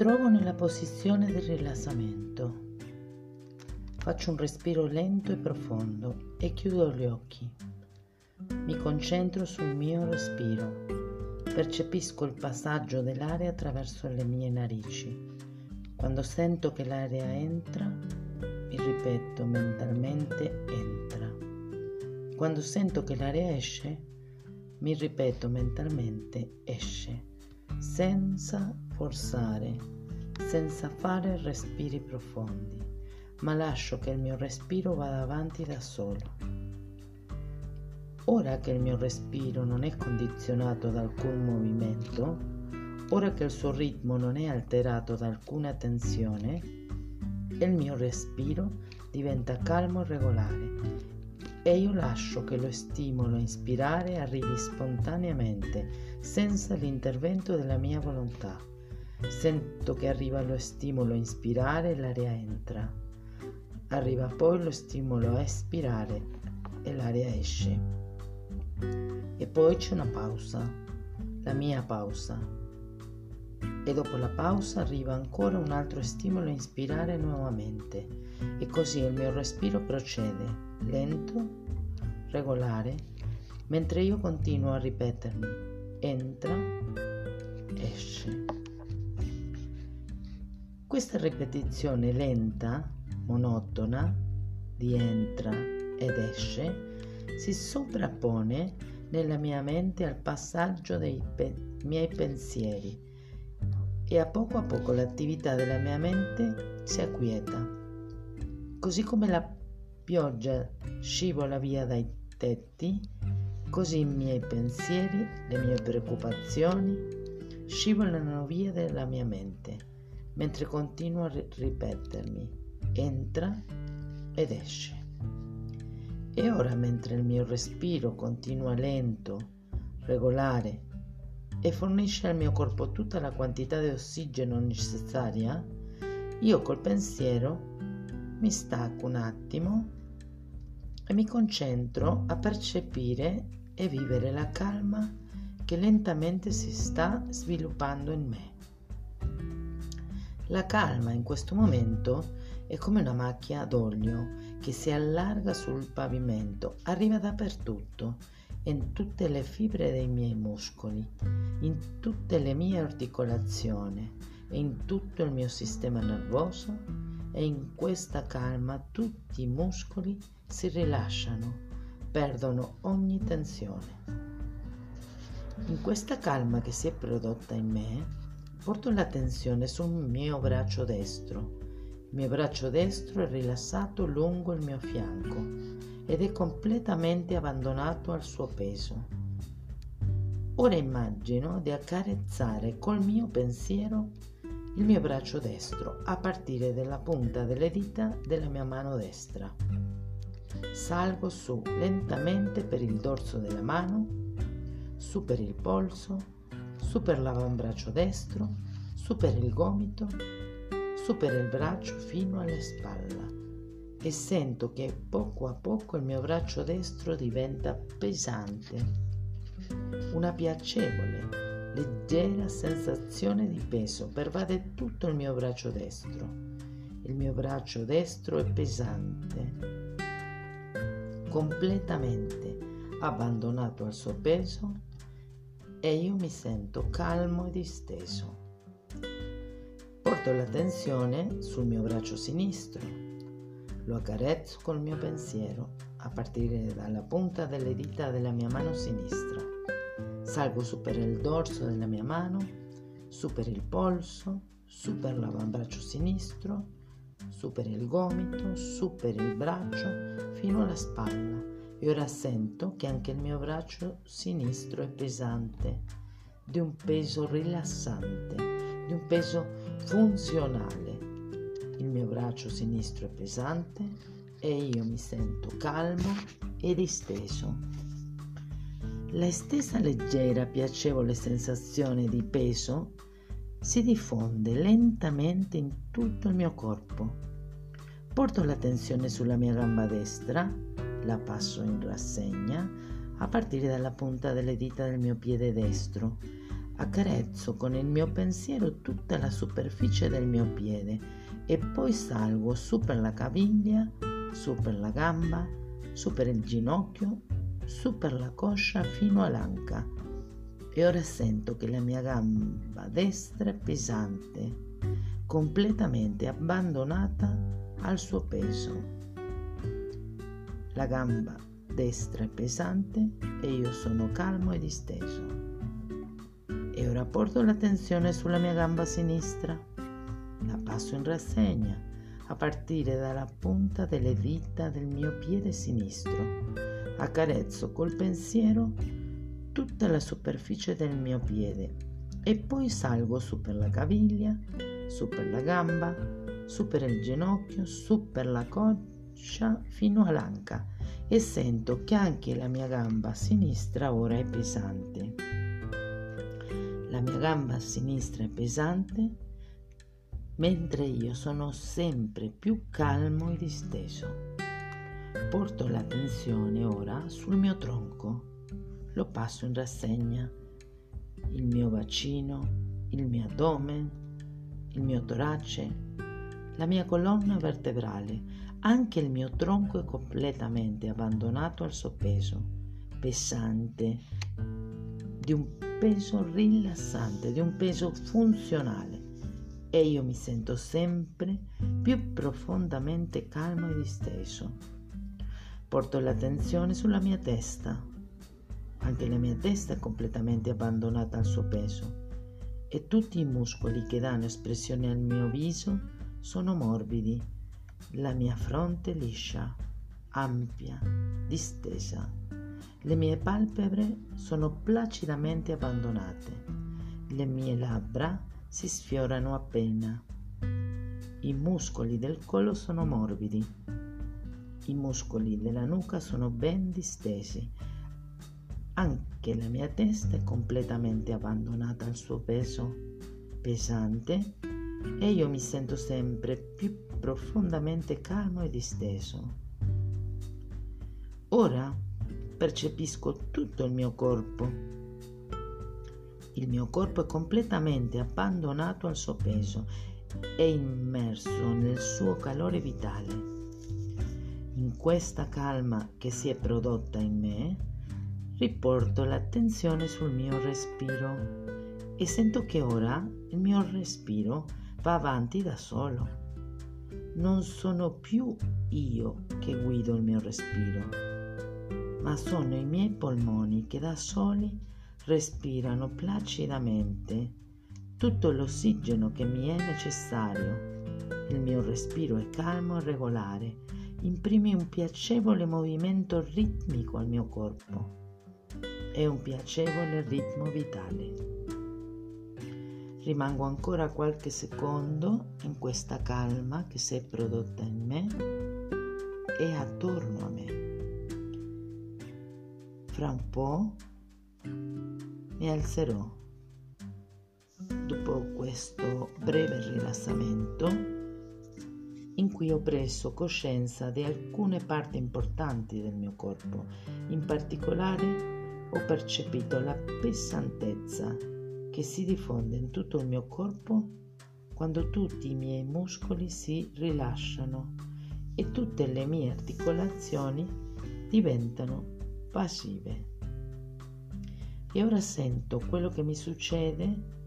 trovo nella posizione del rilassamento. Faccio un respiro lento e profondo e chiudo gli occhi. Mi concentro sul mio respiro. Percepisco il passaggio dell'aria attraverso le mie narici. Quando sento che l'aria entra, mi ripeto mentalmente entra. Quando sento che l'aria esce, mi ripeto mentalmente esce, senza forzare, senza fare respiri profondi ma lascio che il mio respiro vada avanti da solo. Ora che il mio respiro non è condizionato da alcun movimento, ora che il suo ritmo non è alterato da alcuna tensione, il mio respiro diventa calmo e regolare e io lascio che lo stimolo a ispirare arrivi spontaneamente, senza l'intervento della mia volontà. Sento che arriva lo stimolo a ispirare e l'aria entra. Arriva poi lo stimolo a espirare e l'aria esce. E poi c'è una pausa, la mia pausa. E dopo la pausa arriva ancora un altro stimolo a inspirare nuovamente. E così il mio respiro procede, lento, regolare, mentre io continuo a ripetermi, entra, esce. Questa ripetizione lenta monotona di entra ed esce si sovrappone nella mia mente al passaggio dei pe- miei pensieri e a poco a poco l'attività della mia mente si acquieta. Così come la pioggia scivola via dai tetti, così i miei pensieri, le mie preoccupazioni scivolano via dalla mia mente, mentre continuo a ripetermi entra ed esce. E ora mentre il mio respiro continua lento, regolare e fornisce al mio corpo tutta la quantità di ossigeno necessaria, io col pensiero mi stacco un attimo e mi concentro a percepire e vivere la calma che lentamente si sta sviluppando in me. La calma in questo momento è come una macchia d'olio che si allarga sul pavimento, arriva dappertutto, in tutte le fibre dei miei muscoli, in tutte le mie articolazioni e in tutto il mio sistema nervoso e in questa calma tutti i muscoli si rilasciano, perdono ogni tensione. In questa calma che si è prodotta in me, porto l'attenzione sul mio braccio destro il mio braccio destro è rilassato lungo il mio fianco ed è completamente abbandonato al suo peso. Ora immagino di accarezzare col mio pensiero il mio braccio destro a partire dalla punta delle dita della mia mano destra. Salgo su lentamente per il dorso della mano, su per il polso, su per l'avambraccio destro, su per il gomito supera il braccio fino alla spalla e sento che poco a poco il mio braccio destro diventa pesante. Una piacevole, leggera sensazione di peso pervade tutto il mio braccio destro. Il mio braccio destro è pesante, completamente abbandonato al suo peso e io mi sento calmo e disteso. Porto l'attenzione sul mio braccio sinistro. Lo accarezzo col mio pensiero a partire dalla punta delle dita della mia mano sinistra. Salgo su per il dorso della mia mano, su per il polso, su per l'avambraccio sinistro, su per il gomito, su per il braccio, fino alla spalla. E ora sento che anche il mio braccio sinistro è pesante, di un peso rilassante di un peso funzionale. Il mio braccio sinistro è pesante e io mi sento calmo e disteso. La stessa leggera, piacevole sensazione di peso si diffonde lentamente in tutto il mio corpo. Porto l'attenzione sulla mia gamba destra, la passo in rassegna a partire dalla punta delle dita del mio piede destro Accarezzo con il mio pensiero tutta la superficie del mio piede e poi salgo su per la caviglia, su per la gamba, su per il ginocchio, su per la coscia fino all'anca. E ora sento che la mia gamba destra è pesante, completamente abbandonata al suo peso. La gamba destra è pesante e io sono calmo e disteso. E ora porto l'attenzione sulla mia gamba sinistra. La passo in rassegna a partire dalla punta delle dita del mio piede sinistro. Accarezzo col pensiero tutta la superficie del mio piede e poi salgo su per la caviglia, su per la gamba, su per il ginocchio, su per la coscia fino all'anca e sento che anche la mia gamba sinistra ora è pesante. La mia gamba sinistra è pesante, mentre io sono sempre più calmo e disteso. Porto l'attenzione ora sul mio tronco, lo passo in rassegna, il mio bacino, il mio addome, il mio torace, la mia colonna vertebrale, anche il mio tronco è completamente abbandonato al suo peso, pesante, di un peso rilassante, di un peso funzionale e io mi sento sempre più profondamente calmo e disteso. Porto l'attenzione sulla mia testa. Anche la mia testa è completamente abbandonata al suo peso e tutti i muscoli che danno espressione al mio viso sono morbidi. La mia fronte liscia, ampia, distesa. Le mie palpebre sono placidamente abbandonate. Le mie labbra si sfiorano appena. I muscoli del collo sono morbidi. I muscoli della nuca sono ben distesi. Anche la mia testa è completamente abbandonata al suo peso pesante e io mi sento sempre più profondamente calmo e disteso. Ora percepisco tutto il mio corpo. Il mio corpo è completamente abbandonato al suo peso e immerso nel suo calore vitale. In questa calma che si è prodotta in me, riporto l'attenzione sul mio respiro e sento che ora il mio respiro va avanti da solo. Non sono più io che guido il mio respiro ma sono i miei polmoni che da soli respirano placidamente tutto l'ossigeno che mi è necessario. Il mio respiro è calmo e regolare, imprime un piacevole movimento ritmico al mio corpo e un piacevole ritmo vitale. Rimango ancora qualche secondo in questa calma che si è prodotta in me e attorno a me. Fra un po' mi alzerò. Dopo questo breve rilassamento in cui ho preso coscienza di alcune parti importanti del mio corpo, in particolare ho percepito la pesantezza che si diffonde in tutto il mio corpo quando tutti i miei muscoli si rilasciano e tutte le mie articolazioni diventano passive. E ora sento quello che mi succede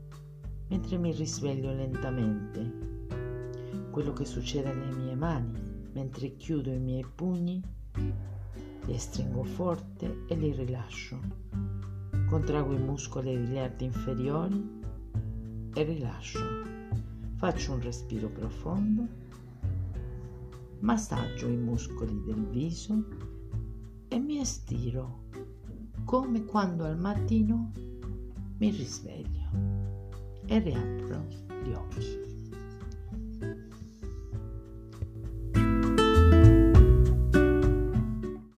mentre mi risveglio lentamente, quello che succede alle mie mani mentre chiudo i miei pugni, li stringo forte e li rilascio. Contraggo i muscoli degli arti inferiori e rilascio. Faccio un respiro profondo, massaggio i muscoli del viso e mi estiro come quando al mattino mi risveglio e riapro gli occhi.